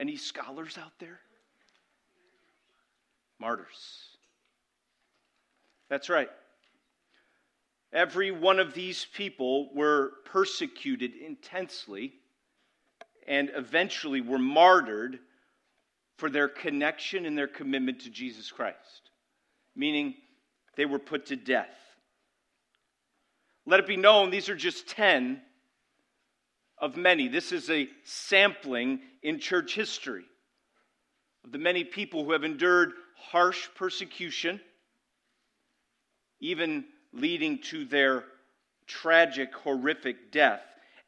Any scholars out there? Martyrs. That's right. Every one of these people were persecuted intensely and eventually were martyred for their connection and their commitment to Jesus Christ, meaning they were put to death. Let it be known, these are just 10 of many. This is a sampling in church history of the many people who have endured harsh persecution, even leading to their tragic, horrific death,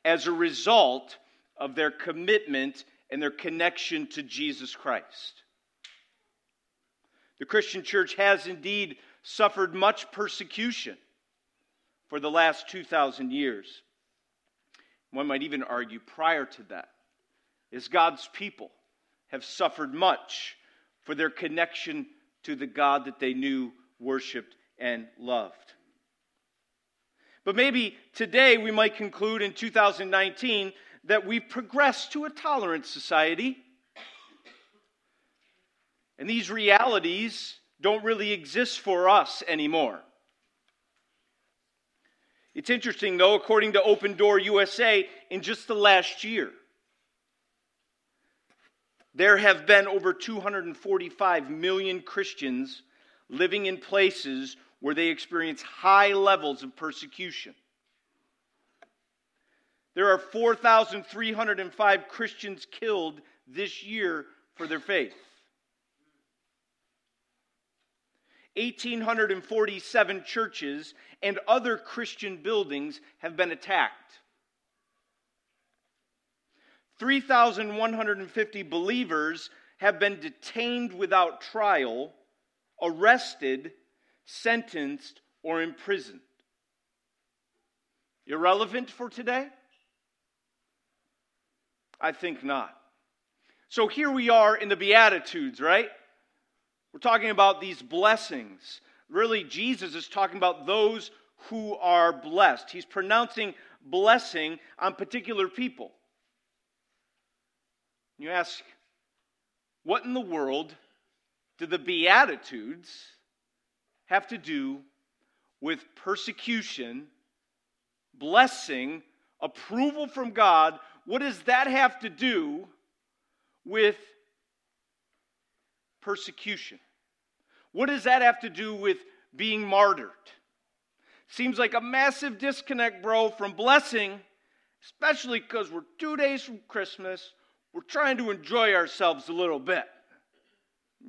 as a result of their commitment and their connection to Jesus Christ. The Christian church has indeed suffered much persecution for the last 2,000 years. One might even argue prior to that, as God's people have suffered much for their connection to the God that they knew, worshiped, and loved. But maybe today we might conclude in 2019 that we've progressed to a tolerant society. And these realities don't really exist for us anymore. It's interesting, though, according to Open Door USA, in just the last year, there have been over 245 million Christians living in places where they experience high levels of persecution. There are 4,305 Christians killed this year for their faith. 1,847 churches and other Christian buildings have been attacked. 3,150 believers have been detained without trial, arrested, sentenced, or imprisoned. Irrelevant for today? I think not. So here we are in the Beatitudes, right? We're talking about these blessings. Really, Jesus is talking about those who are blessed. He's pronouncing blessing on particular people. You ask, what in the world do the Beatitudes have to do with persecution, blessing, approval from God? What does that have to do with persecution? What does that have to do with being martyred? Seems like a massive disconnect, bro, from blessing, especially because we're two days from Christmas. We're trying to enjoy ourselves a little bit.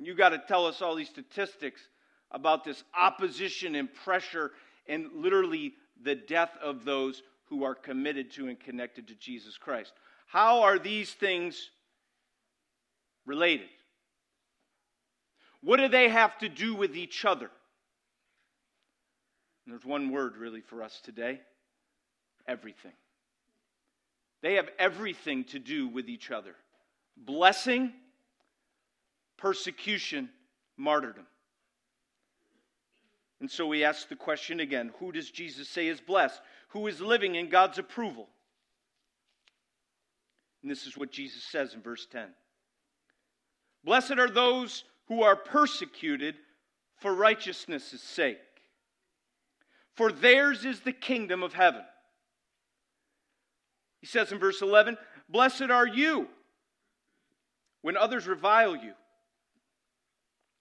You got to tell us all these statistics about this opposition and pressure and literally the death of those who are committed to and connected to Jesus Christ. How are these things related? What do they have to do with each other? And there's one word really for us today everything. They have everything to do with each other blessing, persecution, martyrdom. And so we ask the question again who does Jesus say is blessed? Who is living in God's approval? And this is what Jesus says in verse 10 Blessed are those who are persecuted for righteousness' sake, for theirs is the kingdom of heaven. He says in verse 11, Blessed are you when others revile you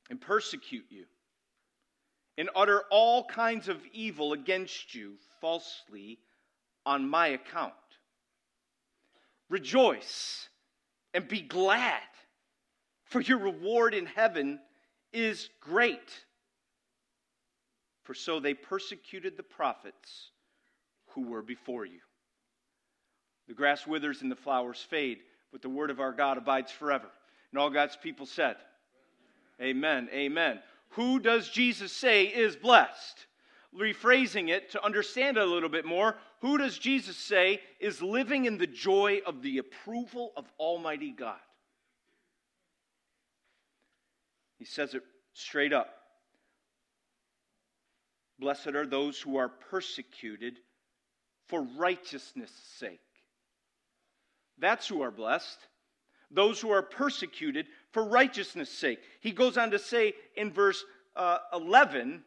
and persecute you and utter all kinds of evil against you falsely on my account. Rejoice and be glad for your reward in heaven is great. For so they persecuted the prophets who were before you. The grass withers and the flowers fade, but the word of our God abides forever. And all God's people said, Amen. Amen. Who does Jesus say is blessed? Rephrasing it to understand it a little bit more, who does Jesus say is living in the joy of the approval of Almighty God? He says it straight up. Blessed are those who are persecuted for righteousness' sake. That's who are blessed. those who are persecuted for righteousness' sake. He goes on to say in verse uh, 11,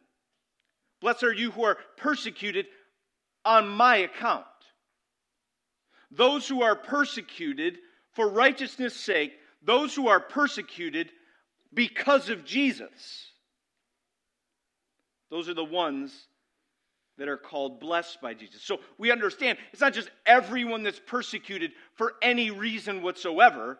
Blessed are you who are persecuted on my account. Those who are persecuted for righteousness' sake, those who are persecuted because of Jesus, those are the ones that are called blessed by Jesus. So we understand it's not just everyone that's persecuted for any reason whatsoever.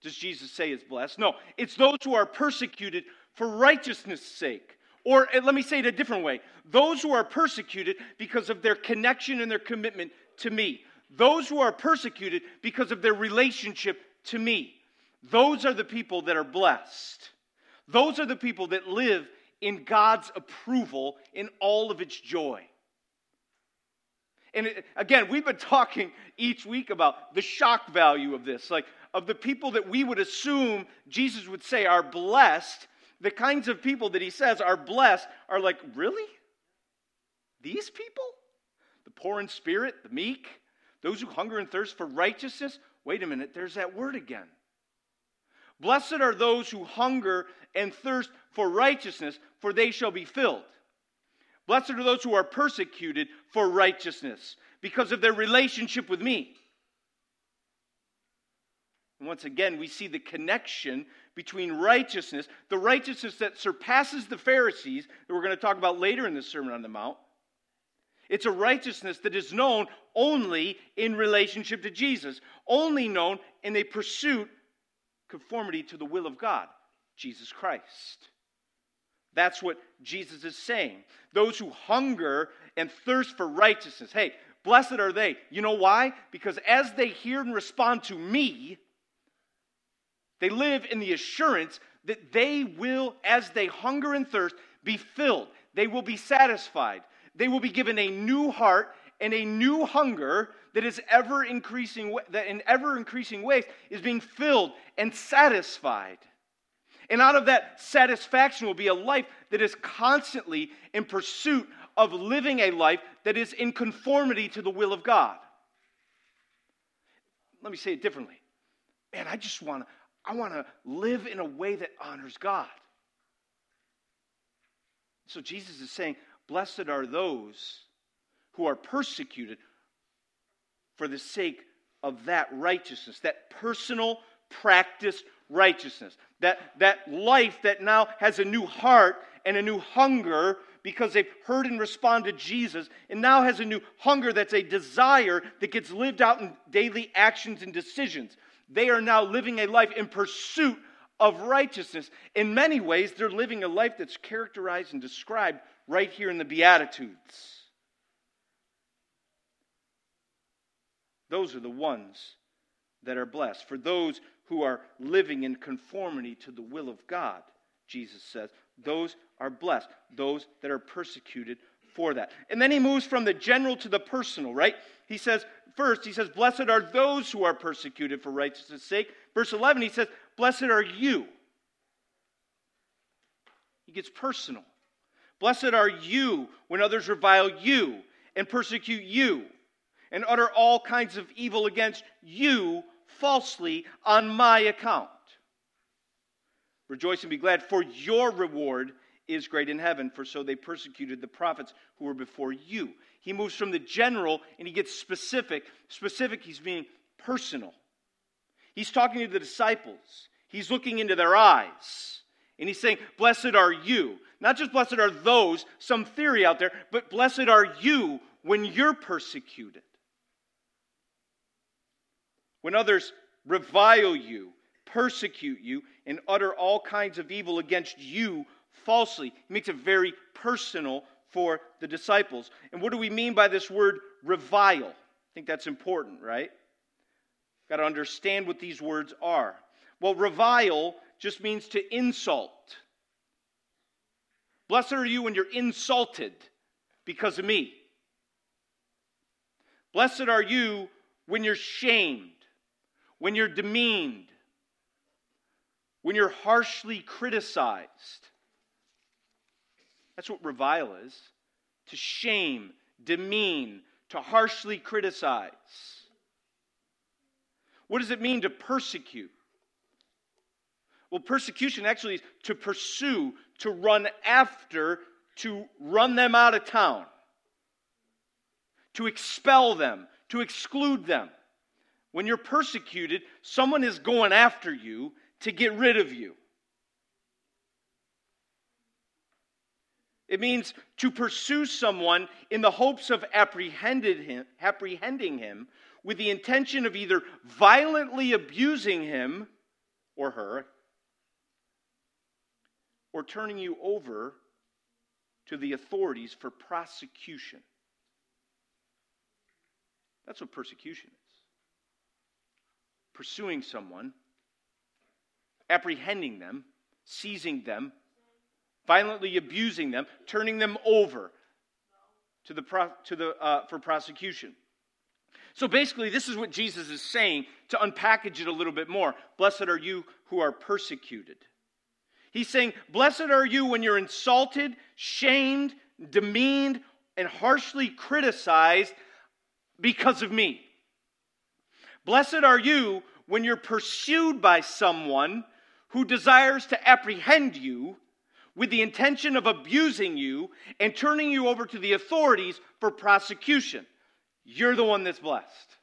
Does Jesus say is blessed? No, it's those who are persecuted for righteousness' sake. Or eh, let me say it a different way those who are persecuted because of their connection and their commitment to me. Those who are persecuted because of their relationship to me. Those are the people that are blessed. Those are the people that live in God's approval in all of its joy. And it, again, we've been talking each week about the shock value of this, like of the people that we would assume Jesus would say are blessed. The kinds of people that he says are blessed are like, really? These people? The poor in spirit, the meek, those who hunger and thirst for righteousness? Wait a minute, there's that word again. Blessed are those who hunger and thirst for righteousness, for they shall be filled. Blessed are those who are persecuted for righteousness because of their relationship with me. And once again, we see the connection between righteousness, the righteousness that surpasses the Pharisees, that we're going to talk about later in the Sermon on the Mount. It's a righteousness that is known only in relationship to Jesus, only known in a pursuit conformity to the will of God, Jesus Christ. That's what Jesus is saying. Those who hunger and thirst for righteousness. Hey, blessed are they. You know why? Because as they hear and respond to me, they live in the assurance that they will, as they hunger and thirst, be filled. They will be satisfied. They will be given a new heart and a new hunger that is ever increasing that in ever increasing ways is being filled and satisfied. And out of that satisfaction will be a life that is constantly in pursuit of living a life that is in conformity to the will of God. Let me say it differently. Man, I just want to I want to live in a way that honors God. So Jesus is saying, Blessed are those who are persecuted for the sake of that righteousness, that personal practiced righteousness, that, that life that now has a new heart and a new hunger because they've heard and responded to Jesus, and now has a new hunger that's a desire that gets lived out in daily actions and decisions. They are now living a life in pursuit of righteousness. In many ways, they're living a life that's characterized and described right here in the Beatitudes. Those are the ones that are blessed. For those who are living in conformity to the will of God, Jesus says, those are blessed. Those that are persecuted for that. And then he moves from the general to the personal, right? He says, first, he says, Blessed are those who are persecuted for righteousness' sake. Verse 11, he says, Blessed are you. He gets personal. Blessed are you when others revile you and persecute you and utter all kinds of evil against you falsely on my account. Rejoice and be glad, for your reward is great in heaven, for so they persecuted the prophets who were before you. He moves from the general and he gets specific. Specific, he's being personal. He's talking to the disciples, he's looking into their eyes, and he's saying, Blessed are you. Not just blessed are those, some theory out there, but blessed are you when you're persecuted when others revile you, persecute you, and utter all kinds of evil against you falsely. He makes it very personal for the disciples. And what do we mean by this word revile? I think that's important, right? Got to understand what these words are. Well, revile just means to insult. Blessed are you when you're insulted because of me. Blessed are you when you're shamed when you're demeaned, when you're harshly criticized. That's what revile is to shame, demean, to harshly criticize. What does it mean to persecute? Well, persecution actually is to pursue, to run after, to run them out of town, to expel them, to exclude them. When you're persecuted, someone is going after you to get rid of you. It means to pursue someone in the hopes of him, apprehending him with the intention of either violently abusing him or her or turning you over to the authorities for prosecution. That's what persecution is pursuing someone, apprehending them, seizing them, violently abusing them, turning them over to the, pro- to the, uh, for prosecution. So basically, this is what Jesus is saying to unpackage it a little bit more. Blessed are you who are persecuted. He's saying, Blessed are you when you're insulted, shamed, demeaned, and harshly criticized because of me. Blessed are you when you're pursued by someone who desires to apprehend you with the intention of abusing you and turning you over to the authorities for prosecution. You're the one that's blessed.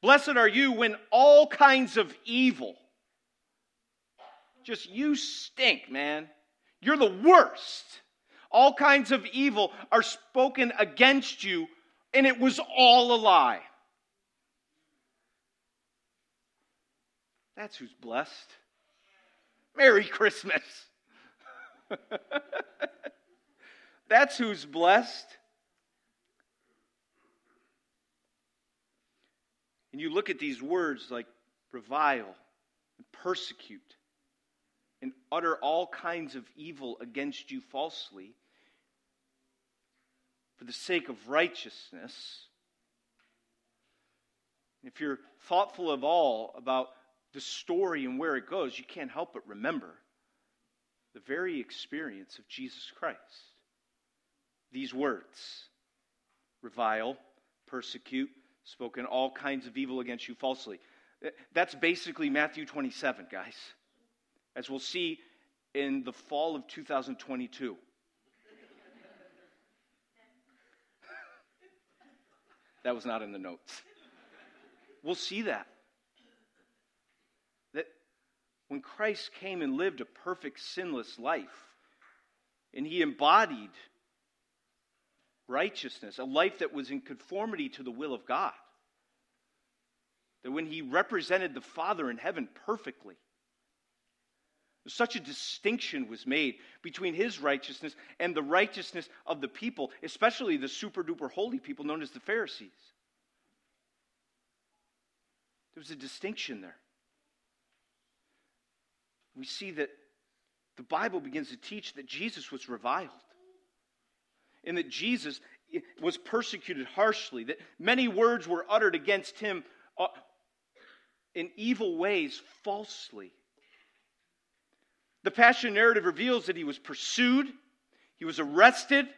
Blessed are you when all kinds of evil just you stink, man. You're the worst. All kinds of evil are spoken against you, and it was all a lie. That's who's blessed. Merry Christmas. That's who's blessed. And you look at these words like revile and persecute and utter all kinds of evil against you falsely for the sake of righteousness. If you're thoughtful of all about the story and where it goes, you can't help but remember the very experience of Jesus Christ. These words revile, persecute, spoken all kinds of evil against you falsely. That's basically Matthew 27, guys as we'll see in the fall of 2022. That was not in the notes. We'll see that. That when Christ came and lived a perfect, sinless life, and he embodied righteousness, a life that was in conformity to the will of God, that when he represented the Father in heaven perfectly, such a distinction was made between his righteousness and the righteousness of the people, especially the super duper holy people known as the Pharisees. There was a distinction there. We see that the Bible begins to teach that Jesus was reviled and that Jesus was persecuted harshly, that many words were uttered against him uh, in evil ways falsely. The Passion narrative reveals that he was pursued, he was arrested,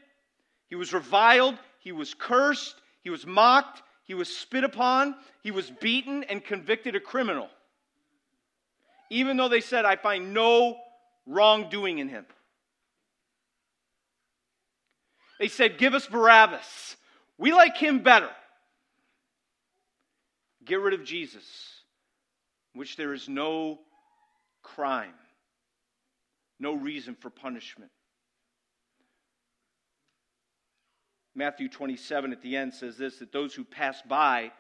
he was reviled, he was cursed, he was mocked, he was spit upon, he was beaten and convicted a criminal. Even though they said, I find no wrongdoing in him. They said, Give us Barabbas. We like him better. Get rid of Jesus, which there is no crime no reason for punishment. Matthew 27 at the end says this that those who passed by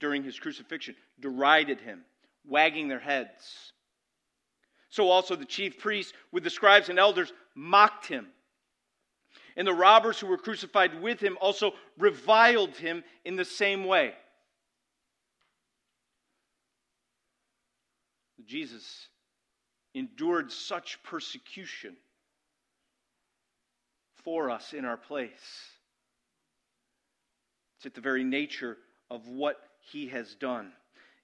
during his crucifixion derided him, wagging their heads. So also the chief priests with the scribes and elders mocked him. And the robbers who were crucified with him also reviled him in the same way. Jesus endured such persecution for us in our place. It's at the very nature of what he has done.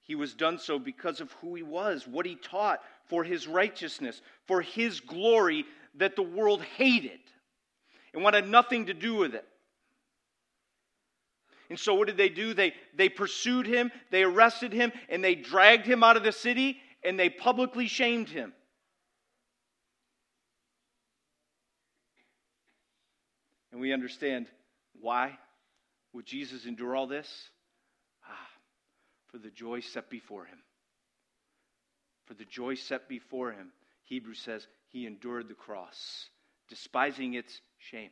He was done so because of who he was, what he taught, for his righteousness, for his glory that the world hated and wanted nothing to do with it. And so, what did they do? They, they pursued him, they arrested him, and they dragged him out of the city, and they publicly shamed him. And we understand why would Jesus endure all this? Ah, for the joy set before him. For the joy set before him, Hebrews says, he endured the cross, despising its shame.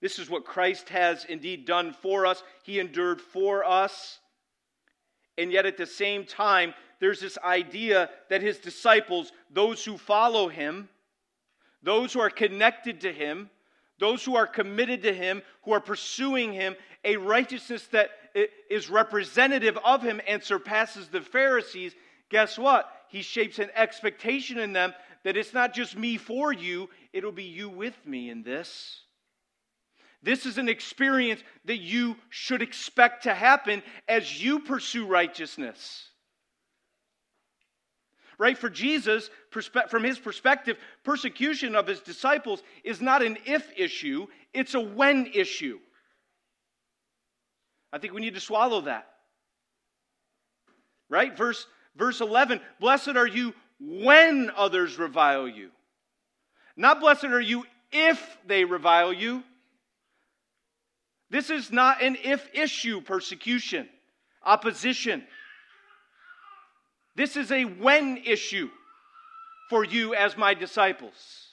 This is what Christ has indeed done for us. He endured for us. And yet, at the same time, there's this idea that his disciples, those who follow him, those who are connected to him, those who are committed to him, who are pursuing him, a righteousness that is representative of him and surpasses the Pharisees, guess what? He shapes an expectation in them that it's not just me for you, it'll be you with me in this. This is an experience that you should expect to happen as you pursue righteousness. Right? For Jesus, from his perspective, persecution of his disciples is not an if issue, it's a when issue. I think we need to swallow that. Right? Verse, verse 11 Blessed are you when others revile you. Not blessed are you if they revile you. This is not an if issue persecution, opposition. This is a when issue for you as my disciples.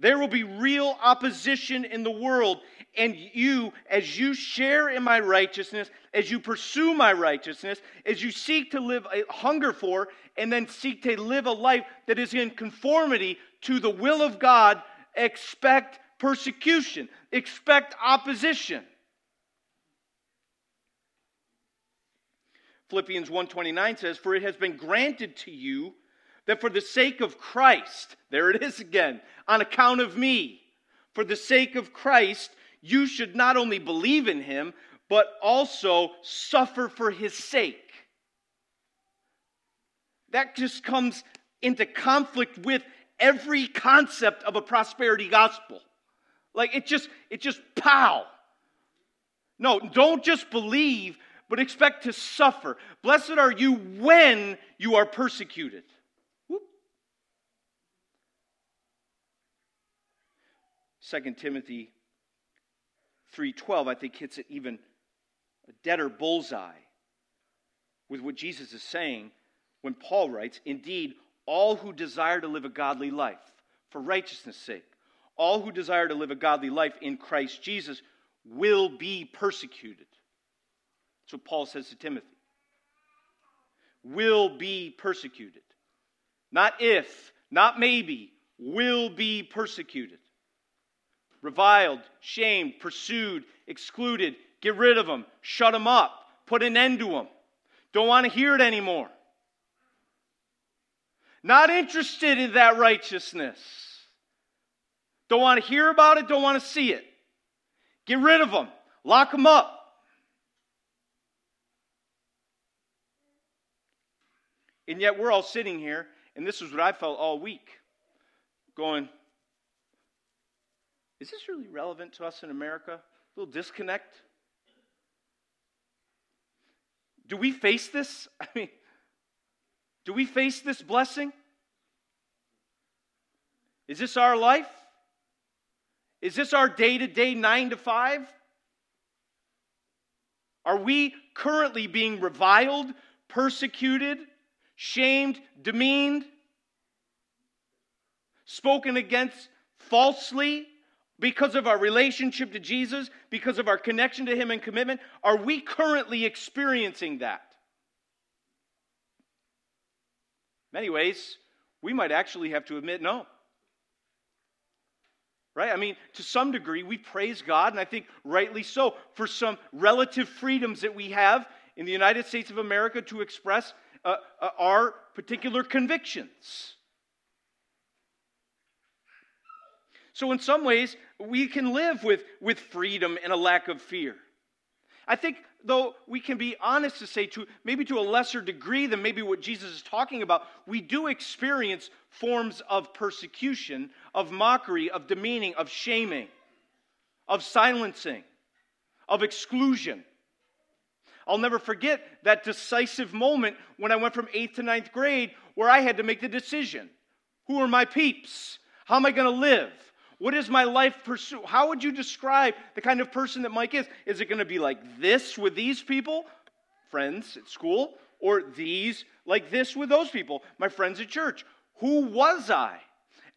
There will be real opposition in the world, and you, as you share in my righteousness, as you pursue my righteousness, as you seek to live a hunger for, and then seek to live a life that is in conformity to the will of God, expect persecution, expect opposition. Philippians 1:29 says, "For it has been granted to you that for the sake of Christ, there it is again, on account of me, for the sake of Christ, you should not only believe in him, but also suffer for his sake." That just comes into conflict with every concept of a prosperity gospel. Like it just, it just pow. No, don't just believe, but expect to suffer. Blessed are you when you are persecuted. Whoop. 2 Timothy 3:12 I think hits it even a deader bullseye with what Jesus is saying when Paul writes, "Indeed, all who desire to live a godly life for righteousness' sake, all who desire to live a godly life in Christ Jesus will be persecuted." What Paul says to Timothy. Will be persecuted. Not if, not maybe, will be persecuted. Reviled, shamed, pursued, excluded, get rid of them, shut them up, put an end to them. Don't want to hear it anymore. Not interested in that righteousness. Don't want to hear about it, don't want to see it. Get rid of them, lock them up. And yet we're all sitting here, and this is what I felt all week going, is this really relevant to us in America? A little disconnect? Do we face this? I mean, do we face this blessing? Is this our life? Is this our day to day nine to five? Are we currently being reviled, persecuted, shamed, demeaned, spoken against falsely because of our relationship to Jesus, because of our connection to Him and commitment? Are we currently experiencing that? Many ways, we might actually have to admit no. Right? I mean, to some degree, we praise God, and I think rightly so, for some relative freedoms that we have in the United States of America to express uh, uh, our particular convictions. So, in some ways, we can live with, with freedom and a lack of fear. I think, though, we can be honest to say, to maybe to a lesser degree than maybe what Jesus is talking about, we do experience forms of persecution, of mockery, of demeaning, of shaming, of silencing, of exclusion. I'll never forget that decisive moment when I went from eighth to ninth grade where I had to make the decision who are my peeps? How am I going to live? What is my life pursue? How would you describe the kind of person that Mike is? Is it going to be like this with these people, friends at school, or these like this with those people, my friends at church? Who was I?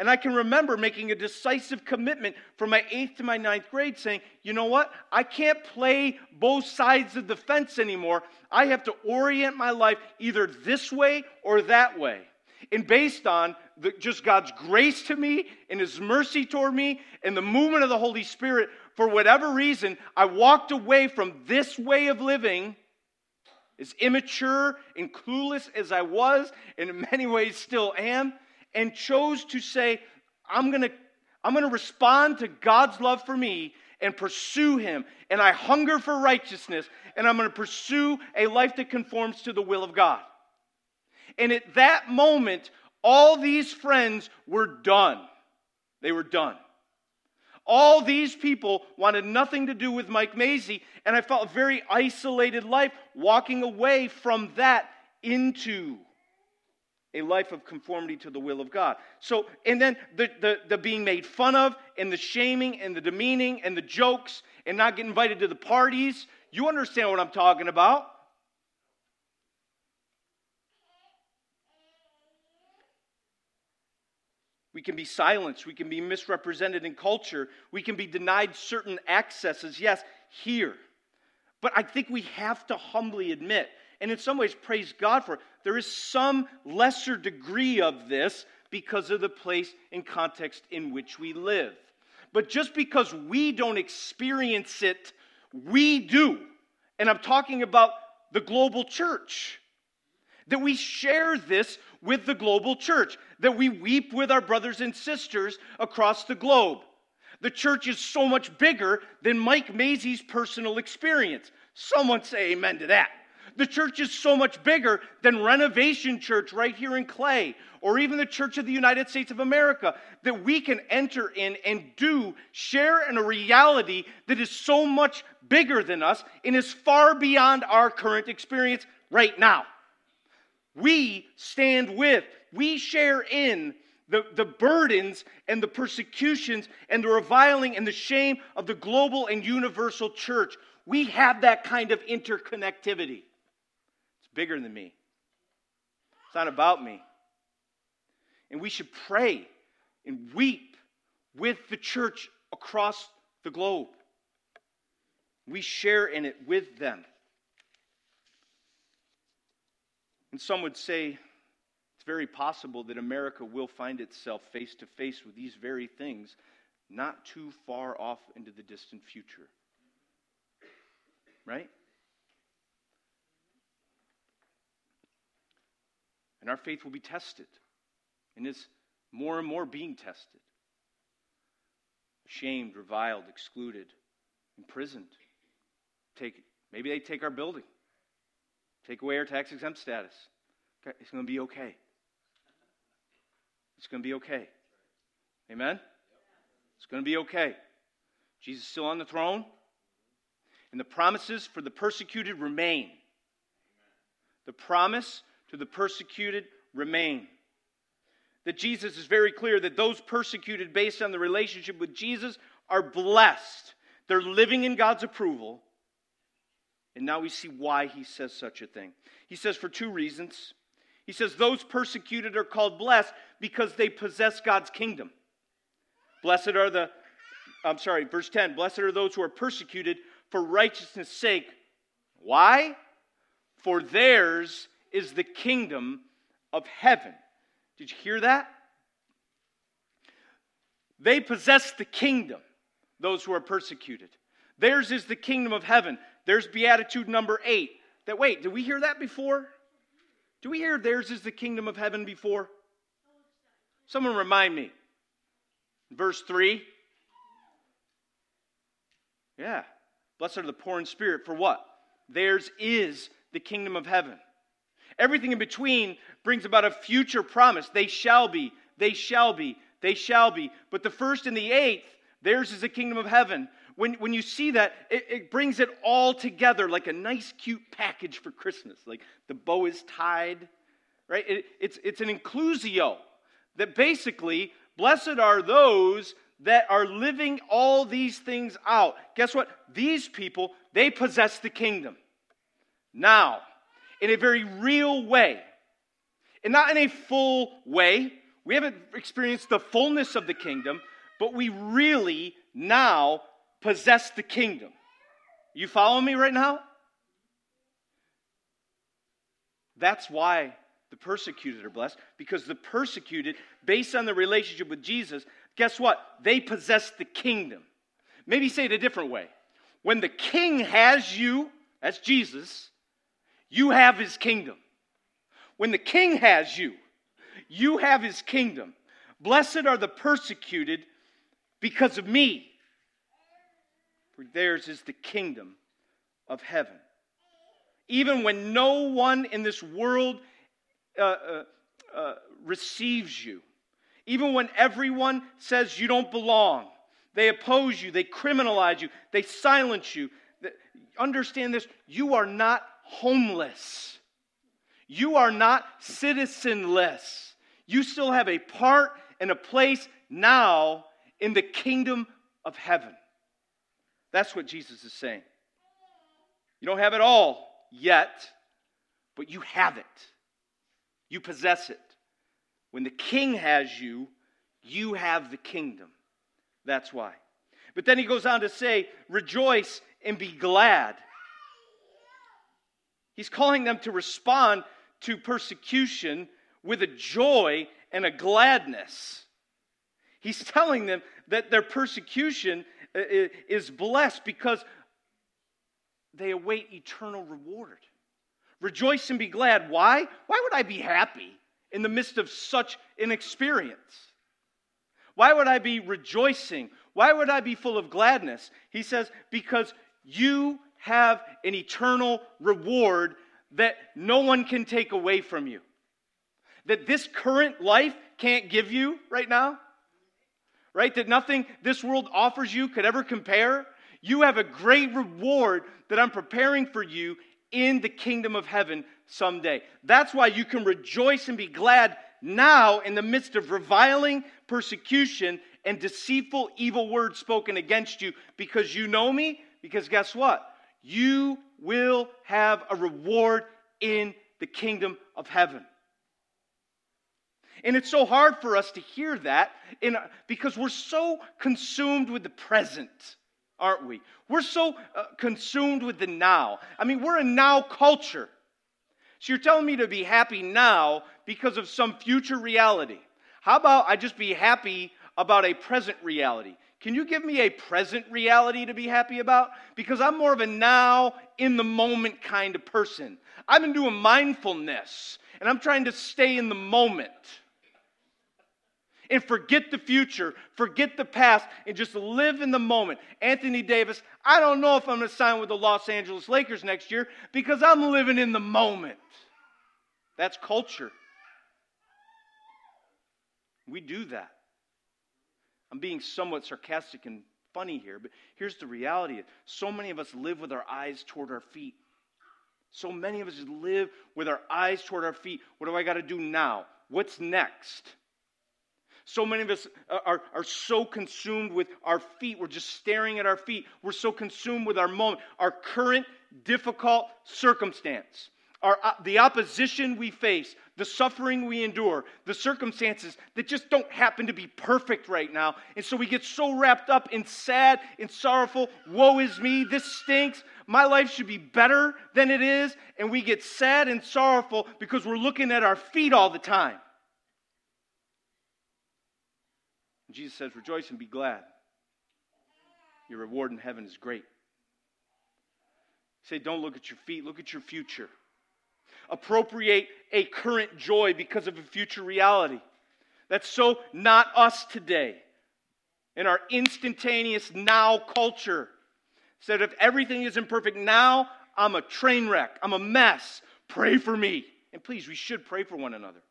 And I can remember making a decisive commitment from my eighth to my ninth grade saying, you know what? I can't play both sides of the fence anymore. I have to orient my life either this way or that way. And based on the, just God's grace to me and His mercy toward me and the movement of the Holy Spirit, for whatever reason, I walked away from this way of living, as immature and clueless as I was, and in many ways still am, and chose to say, I'm going to I'm going to respond to God's love for me and pursue Him. And I hunger for righteousness, and I'm going to pursue a life that conforms to the will of God. And at that moment, all these friends were done. They were done. All these people wanted nothing to do with Mike Mazie, and I felt a very isolated life walking away from that into a life of conformity to the will of God. So, and then the, the, the being made fun of, and the shaming, and the demeaning, and the jokes, and not getting invited to the parties. You understand what I'm talking about. We can be silenced. We can be misrepresented in culture. We can be denied certain accesses. Yes, here. But I think we have to humbly admit, and in some ways praise God for it, there is some lesser degree of this because of the place and context in which we live. But just because we don't experience it, we do. And I'm talking about the global church. That we share this with the global church, that we weep with our brothers and sisters across the globe. The church is so much bigger than Mike Mazie's personal experience. Someone say amen to that. The church is so much bigger than Renovation Church right here in Clay, or even the Church of the United States of America, that we can enter in and do share in a reality that is so much bigger than us and is far beyond our current experience right now. We stand with, we share in the, the burdens and the persecutions and the reviling and the shame of the global and universal church. We have that kind of interconnectivity. Bigger than me, it's not about me. And we should pray and weep with the church across the globe. We share in it with them. And some would say it's very possible that America will find itself face to face with these very things not too far off into the distant future. Right? And our faith will be tested, and is more and more being tested. Shamed, reviled, excluded, imprisoned. Take, maybe they take our building. Take away our tax exempt status. It's going to be okay. It's going to be okay. Amen? It's going to be okay. Jesus is still on the throne, and the promises for the persecuted remain. The promise to the persecuted remain. That Jesus is very clear that those persecuted based on the relationship with Jesus are blessed. They're living in God's approval and now we see why he says such a thing. He says for two reasons. He says, Those persecuted are called blessed because they possess God's kingdom. Blessed are the, I'm sorry, verse 10 Blessed are those who are persecuted for righteousness' sake. Why? For theirs is the kingdom of heaven. Did you hear that? They possess the kingdom, those who are persecuted. Theirs is the kingdom of heaven. There's beatitude number eight. That wait, did we hear that before? Do we hear theirs is the kingdom of heaven before? Someone remind me. Verse 3. Yeah. Blessed are the poor in spirit. For what? Theirs is the kingdom of heaven. Everything in between brings about a future promise. They shall be, they shall be, they shall be. But the first and the eighth, theirs is the kingdom of heaven. When, when you see that, it, it brings it all together like a nice, cute package for Christmas. Like the bow is tied, right? It, it's, it's an inclusio that basically, blessed are those that are living all these things out. Guess what? These people, they possess the kingdom. Now, in a very real way, and not in a full way. We haven't experienced the fullness of the kingdom, but we really now possess the kingdom. You follow me right now? That's why the persecuted are blessed, because the persecuted, based on the relationship with Jesus, guess what? They possess the kingdom. Maybe say it a different way. When the king has you, that's Jesus, you have his kingdom. When the king has you, you have his kingdom. Blessed are the persecuted because of me, for theirs is the kingdom of heaven. Even when no one in this world uh, uh, uh, receives you, even when everyone says you don't belong, they oppose you, they criminalize you, they silence you. Understand this you are not homeless. You are not citizenless. You still have a part and a place now in the kingdom of heaven. That's what Jesus is saying. You don't have it all yet, but you have it. You possess it. When the king has you, you have the kingdom. That's why. But then he goes on to say, Rejoice and be glad. He's calling them to respond to persecution with a joy and a gladness. He's telling them that their persecution uh, is blessed because they await eternal reward. Rejoice and be glad. Why? Why would I be happy in the midst of such an experience? Why would I be rejoicing? Why would I be full of gladness? He says, Because you have an eternal reward that no one can take away from you. That this current life can't give you right now. Right? That nothing this world offers you could ever compare. You have a great reward that I'm preparing for you in the kingdom of heaven someday. That's why you can rejoice and be glad now in the midst of reviling, persecution, and deceitful, evil words spoken against you because you know me. Because guess what? You will have a reward in the kingdom of heaven. And it's so hard for us to hear that in, because we're so consumed with the present, aren't we? We're so uh, consumed with the now. I mean, we're a now culture. So you're telling me to be happy now because of some future reality. How about I just be happy about a present reality? Can you give me a present reality to be happy about? Because I'm more of a now, in the moment kind of person. I've been doing mindfulness, and I'm trying to stay in the moment and forget the future, forget the past, and just live in the moment. Anthony Davis, I don't know if I'm going to sign with the Los Angeles Lakers next year because I'm living in the moment. That's culture. We do that. I'm being somewhat sarcastic and funny here, but here's the reality so many of us live with our eyes toward our feet. So many of us live with our eyes toward our feet. What do I got to do now? What's next? So many of us uh, are, are so consumed with our feet. We're just staring at our feet. We're so consumed with our moment, our current difficult circumstance our, uh, the opposition we face, the suffering we endure, the circumstances that just don't happen to be perfect right now. And so we get so wrapped up in sad and sorrowful, woe is me, this stinks, my life should be better than it is. And we get sad and sorrowful because we're looking at our feet all the time. Jesus says, Rejoice and be glad. Your reward in heaven is great. Say, don't look at your feet, look at your future appropriate a current joy because of a future reality. That's so not us today. In our instantaneous now culture, said, If everything isn't perfect now, I'm a train wreck. I'm a mess. Pray for me. And please, we should pray for one another.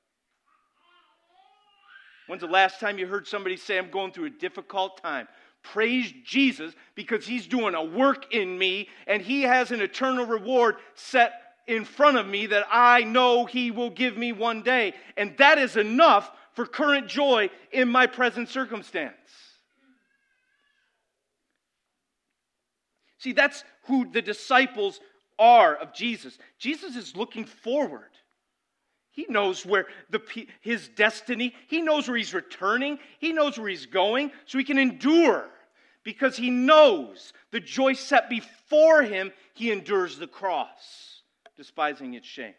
When's the last time you heard somebody say, I'm going through a difficult time? Praise Jesus because He's doing a work in me and He has an eternal reward set in front of me that I know He will give me one day. And that is enough for current joy in my present circumstance. See, that's who the disciples are of Jesus. Jesus is looking forward. He knows where the, his destiny, he knows where he's returning, he knows where he's going, so he can endure because he knows the joy set before him, he endures the cross, despising its shame.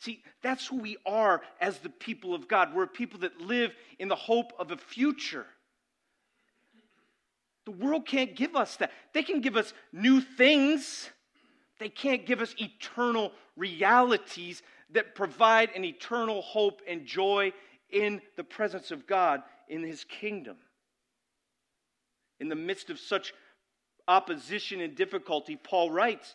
See, that's who we are as the people of God. We're people that live in the hope of a future. The world can't give us that. They can give us new things, they can't give us eternal realities that provide an eternal hope and joy in the presence of God in His kingdom. In the midst of such opposition and difficulty, Paul writes,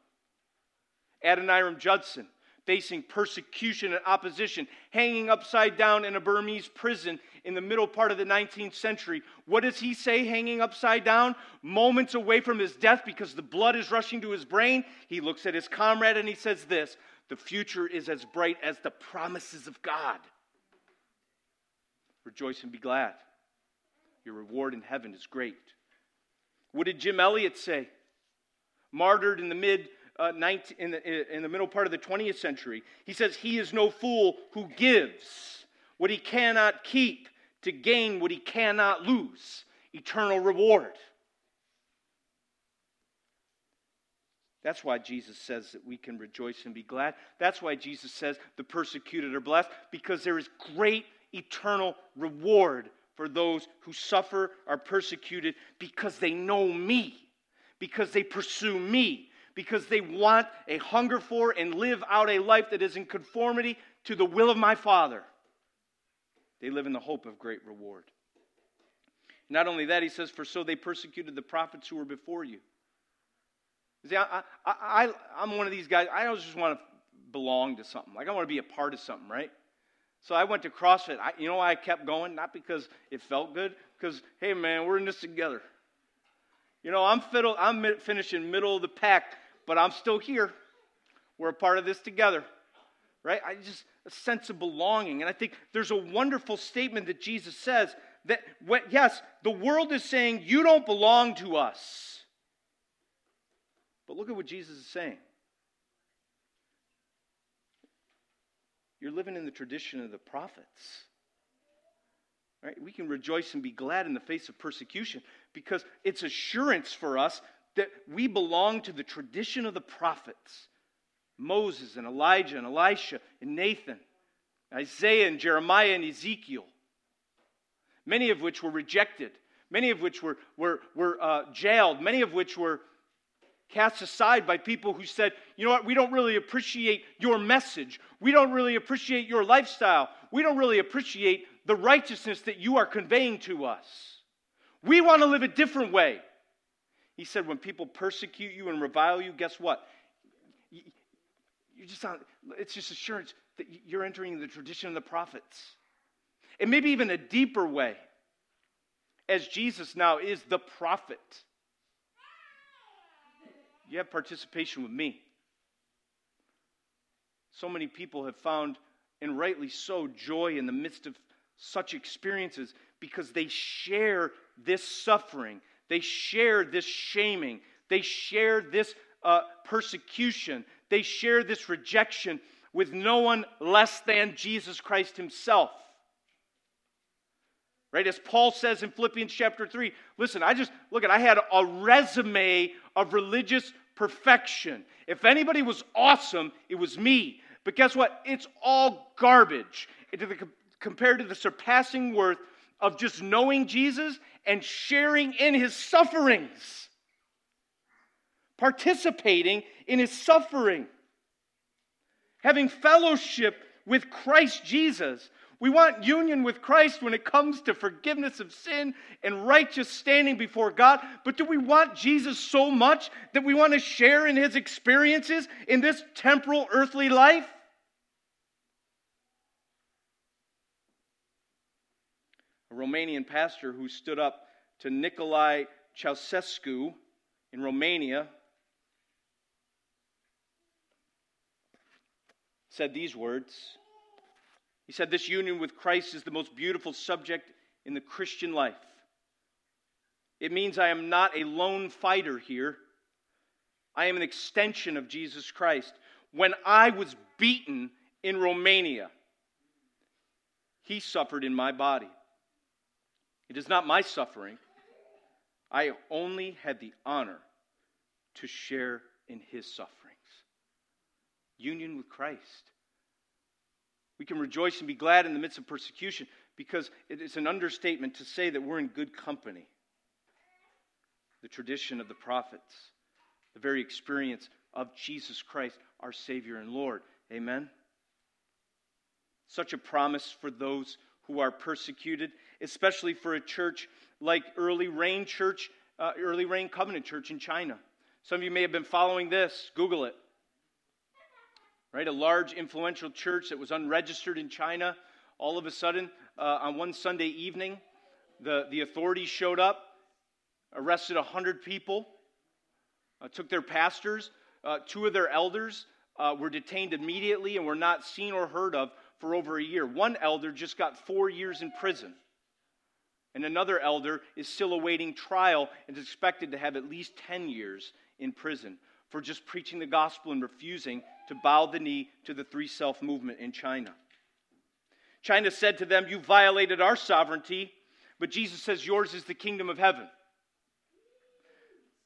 Adoniram Judson, facing persecution and opposition, hanging upside down in a Burmese prison in the middle part of the 19th century. What does he say hanging upside down? Moments away from his death because the blood is rushing to his brain, he looks at his comrade and he says this The future is as bright as the promises of God. Rejoice and be glad. Your reward in heaven is great. What did Jim Elliot say? Martyred in the mid uh, 19, in, the, in the middle part of the 20th century. He says, He is no fool who gives what he cannot keep to gain what he cannot lose eternal reward. That's why Jesus says that we can rejoice and be glad. That's why Jesus says the persecuted are blessed, because there is great eternal reward for those who suffer, are persecuted, because they know me, because they pursue me, because they want a hunger for and live out a life that is in conformity to the will of my Father. They live in the hope of great reward. Not only that, he says, For so they persecuted the prophets who were before you. See, I, I, I, am one of these guys, I always just want to belong to something. Like, I want to be a part of something, right? So I went to CrossFit. I, you know why I kept going? Not because it felt good, because, hey, man, we're in this together. You know, I'm, fiddle, I'm finishing middle of the pack, but I'm still here. We're a part of this together right? I just a sense of belonging. And I think there's a wonderful statement that Jesus says that what, yes, the world is saying you don't belong to us. But look at what Jesus is saying. You're living in the tradition of the prophets. Right? We can rejoice and be glad in the face of persecution because it's assurance for us that we belong to the tradition of the prophets. Moses and Elijah and Elisha and Nathan, Isaiah and Jeremiah and Ezekiel, many of which were rejected, many of which were, were, were uh, jailed, many of which were cast aside by people who said, you know what, we don't really appreciate your message. We don't really appreciate your lifestyle. We don't really appreciate the righteousness that you are conveying to us. We want to live a different way. He said, when people persecute you and revile you, guess what? You're just on, it's just assurance that you're entering the tradition of the prophets. And maybe even a deeper way, as Jesus now is the prophet. You have participation with me. So many people have found, and rightly so, joy in the midst of such experiences because they share this suffering, they share this shaming, they share this uh, persecution, they share this rejection with no one less than Jesus Christ himself. Right? As Paul says in Philippians chapter 3, listen, I just, look at, I had a resume of religious perfection. If anybody was awesome, it was me. But guess what? It's all garbage compared to the surpassing worth of just knowing Jesus and sharing in his sufferings, participating in his suffering, having fellowship with Christ Jesus. We want union with Christ when it comes to forgiveness of sin and righteous standing before God. But do we want Jesus so much that we want to share in his experiences in this temporal earthly life? A Romanian pastor who stood up to Nicolae Ceausescu in Romania said these words he said, This union with Christ is the most beautiful subject in the Christian life. It means I am not a lone fighter here. I am an extension of Jesus Christ. When I was beaten in Romania, he suffered in my body. It is not my suffering. I only had the honor to share in his sufferings. Union with Christ. We can rejoice and be glad in the midst of persecution because it is an understatement to say that we're in good company. The tradition of the prophets, the very experience of Jesus Christ, our Savior and Lord. Amen? Such a promise for those who are persecuted, especially for a church like Early Rain Church, uh, Early Rain Covenant Church in China. Some of you may have been following this. Google it right? A large, influential church that was unregistered in China. All of a sudden, uh, on one Sunday evening, the, the authorities showed up, arrested 100 people, uh, took their pastors. Uh, two of their elders uh, were detained immediately and were not seen or heard of for over a year. One elder just got four years in prison. And another elder is still awaiting trial and is expected to have at least 10 years in prison for just preaching the gospel and refusing to bow the knee to the three self movement in China. China said to them, You violated our sovereignty, but Jesus says, Yours is the kingdom of heaven.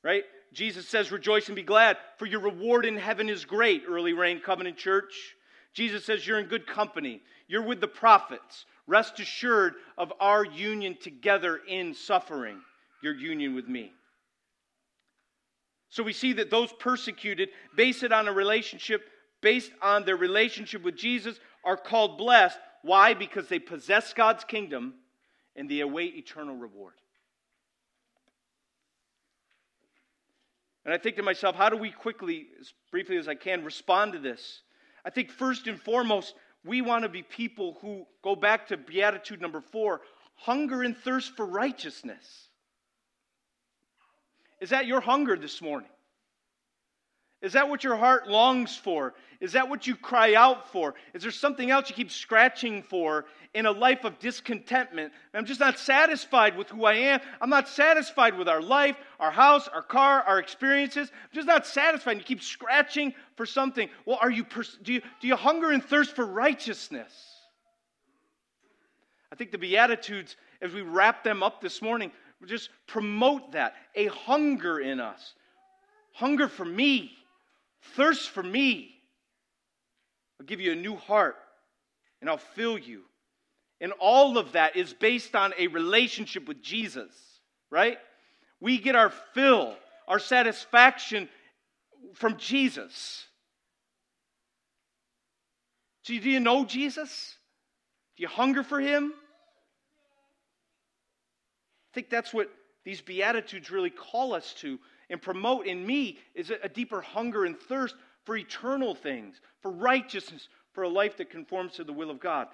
Right? Jesus says, Rejoice and be glad, for your reward in heaven is great, early rain covenant church. Jesus says, You're in good company. You're with the prophets. Rest assured of our union together in suffering, your union with me. So we see that those persecuted, based on a relationship, based on their relationship with Jesus, are called blessed. Why? Because they possess God's kingdom and they await eternal reward. And I think to myself, how do we quickly, as briefly as I can, respond to this? I think first and foremost, we want to be people who go back to Beatitude number four hunger and thirst for righteousness. Is that your hunger this morning? Is that what your heart longs for? Is that what you cry out for? Is there something else you keep scratching for in a life of discontentment? I'm just not satisfied with who I am. I'm not satisfied with our life, our house, our car, our experiences. I'm just not satisfied. You keep scratching for something. Well, are you do you do you hunger and thirst for righteousness? I think the beatitudes as we wrap them up this morning just promote that. A hunger in us. Hunger for me. Thirst for me. I'll give you a new heart and I'll fill you. And all of that is based on a relationship with Jesus, right? We get our fill, our satisfaction from Jesus. So, do you know Jesus? Do you hunger for him? I think that's what these Beatitudes really call us to and promote in me is a deeper hunger and thirst for eternal things, for righteousness, for a life that conforms to the will of God.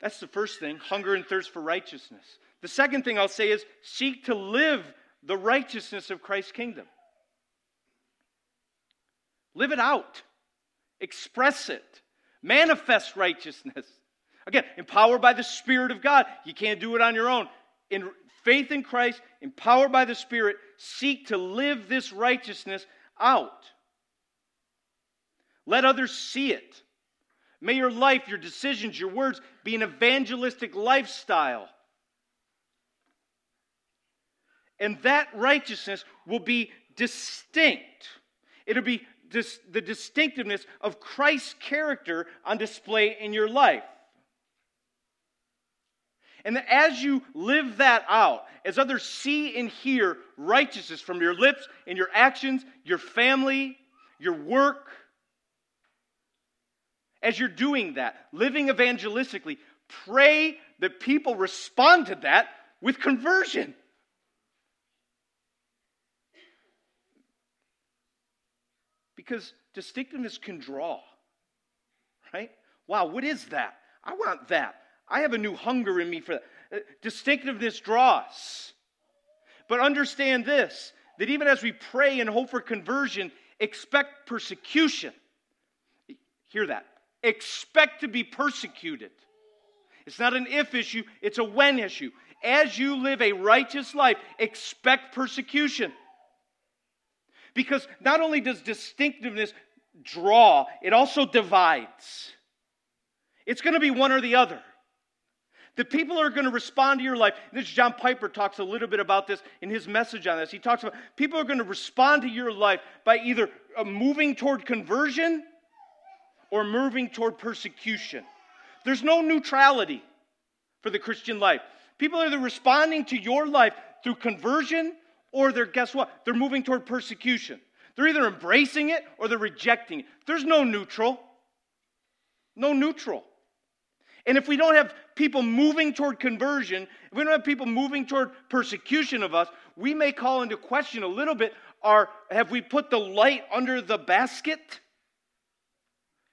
That's the first thing hunger and thirst for righteousness. The second thing I'll say is seek to live the righteousness of Christ's kingdom. Live it out, express it, manifest righteousness. Again, empowered by the Spirit of God. You can't do it on your own. In, faith in Christ, empowered by the Spirit, seek to live this righteousness out. Let others see it. May your life, your decisions, your words be an evangelistic lifestyle And that righteousness will be distinct. It'll be dis- the distinctiveness of Christ's character on display in your life. And as you live that out, as others see and hear righteousness from your lips and your actions, your family, your work, as you're doing that, living evangelistically, pray that people respond to that with conversion. Because distinctiveness can draw, right? Wow, what is that? I want that. I have a new hunger in me for that. Uh, distinctiveness draws. But understand this that even as we pray and hope for conversion, expect persecution. Hear that. Expect to be persecuted. It's not an if issue, it's a when issue. As you live a righteous life, expect persecution. Because not only does distinctiveness draw, it also divides. It's going to be one or the other. The people are going to respond to your life. This John Piper talks a little bit about this in his message on this. He talks about people are going to respond to your life by either uh, moving toward conversion or moving toward persecution. There's no neutrality for the Christian life. People are either responding to your life through conversion or they're, guess what? They're moving toward persecution. They're either embracing it or they're rejecting it. There's no neutral. No neutral. And if we don't have people moving toward conversion, if we don't have people moving toward persecution of us, we may call into question a little bit are have we put the light under the basket?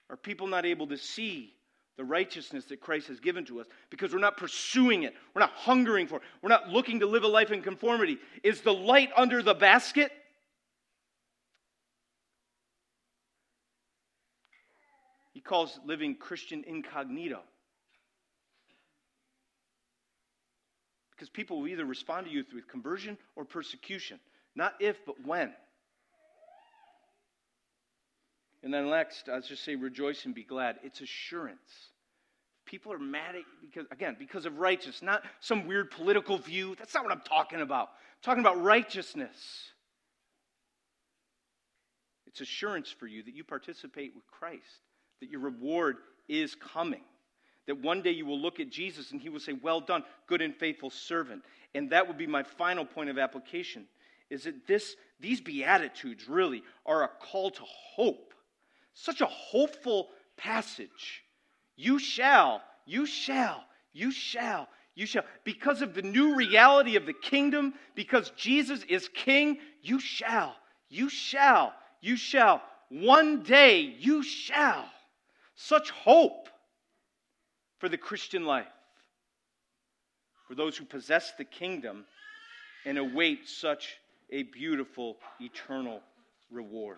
Are people not able to see the righteousness that Christ has given to us because we're not pursuing it. We're not hungering for it. We're not looking to live a life in conformity. Is the light under the basket? He calls living Christian incognito. Because people will either respond to you through conversion or persecution. Not if, but when. And then next, I'll just say rejoice and be glad. It's assurance. People are mad at because again, because of righteousness, not some weird political view. That's not what I'm talking about. I'm talking about righteousness. It's assurance for you that you participate with Christ, that your reward is coming that one day you will look at Jesus and he will say, Well done, good and faithful servant. And that would be my final point of application is that this, these Beatitudes really are a call to hope. Such a hopeful passage. You shall, you shall, you shall, you shall. Because of the new reality of the kingdom, because Jesus is king, you shall, you shall, you shall. One day you shall. Such hope for the Christian life, for those who possess the kingdom and await such a beautiful eternal reward.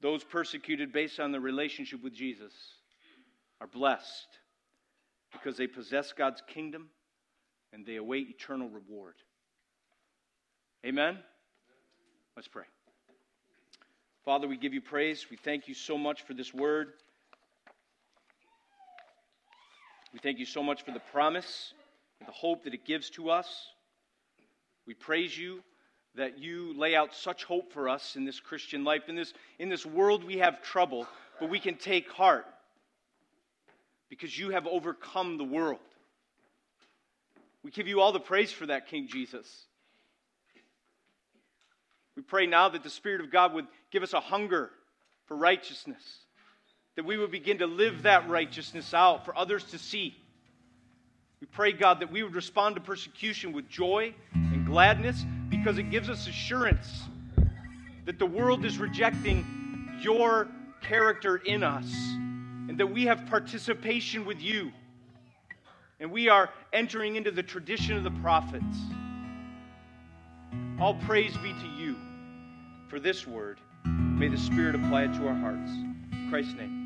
Those persecuted based on their relationship with Jesus are blessed because they possess God's kingdom and they await eternal reward. Amen? Let's pray. Father, we give you praise. We thank you so much for this word. We thank you so much for the promise and the hope that it gives to us. We praise you that you lay out such hope for us in this Christian life. In this, in this world, we have trouble, but we can take heart because you have overcome the world. We give you all the praise for that, King Jesus. We pray now that the Spirit of God would give us a hunger for righteousness that we would begin to live that righteousness out for others to see. We pray, God, that we would respond to persecution with joy and gladness because it gives us assurance that the world is rejecting your character in us and that we have participation with you and we are entering into the tradition of the prophets. All praise be to you for this word. May the Spirit apply it to our hearts. In Christ's name.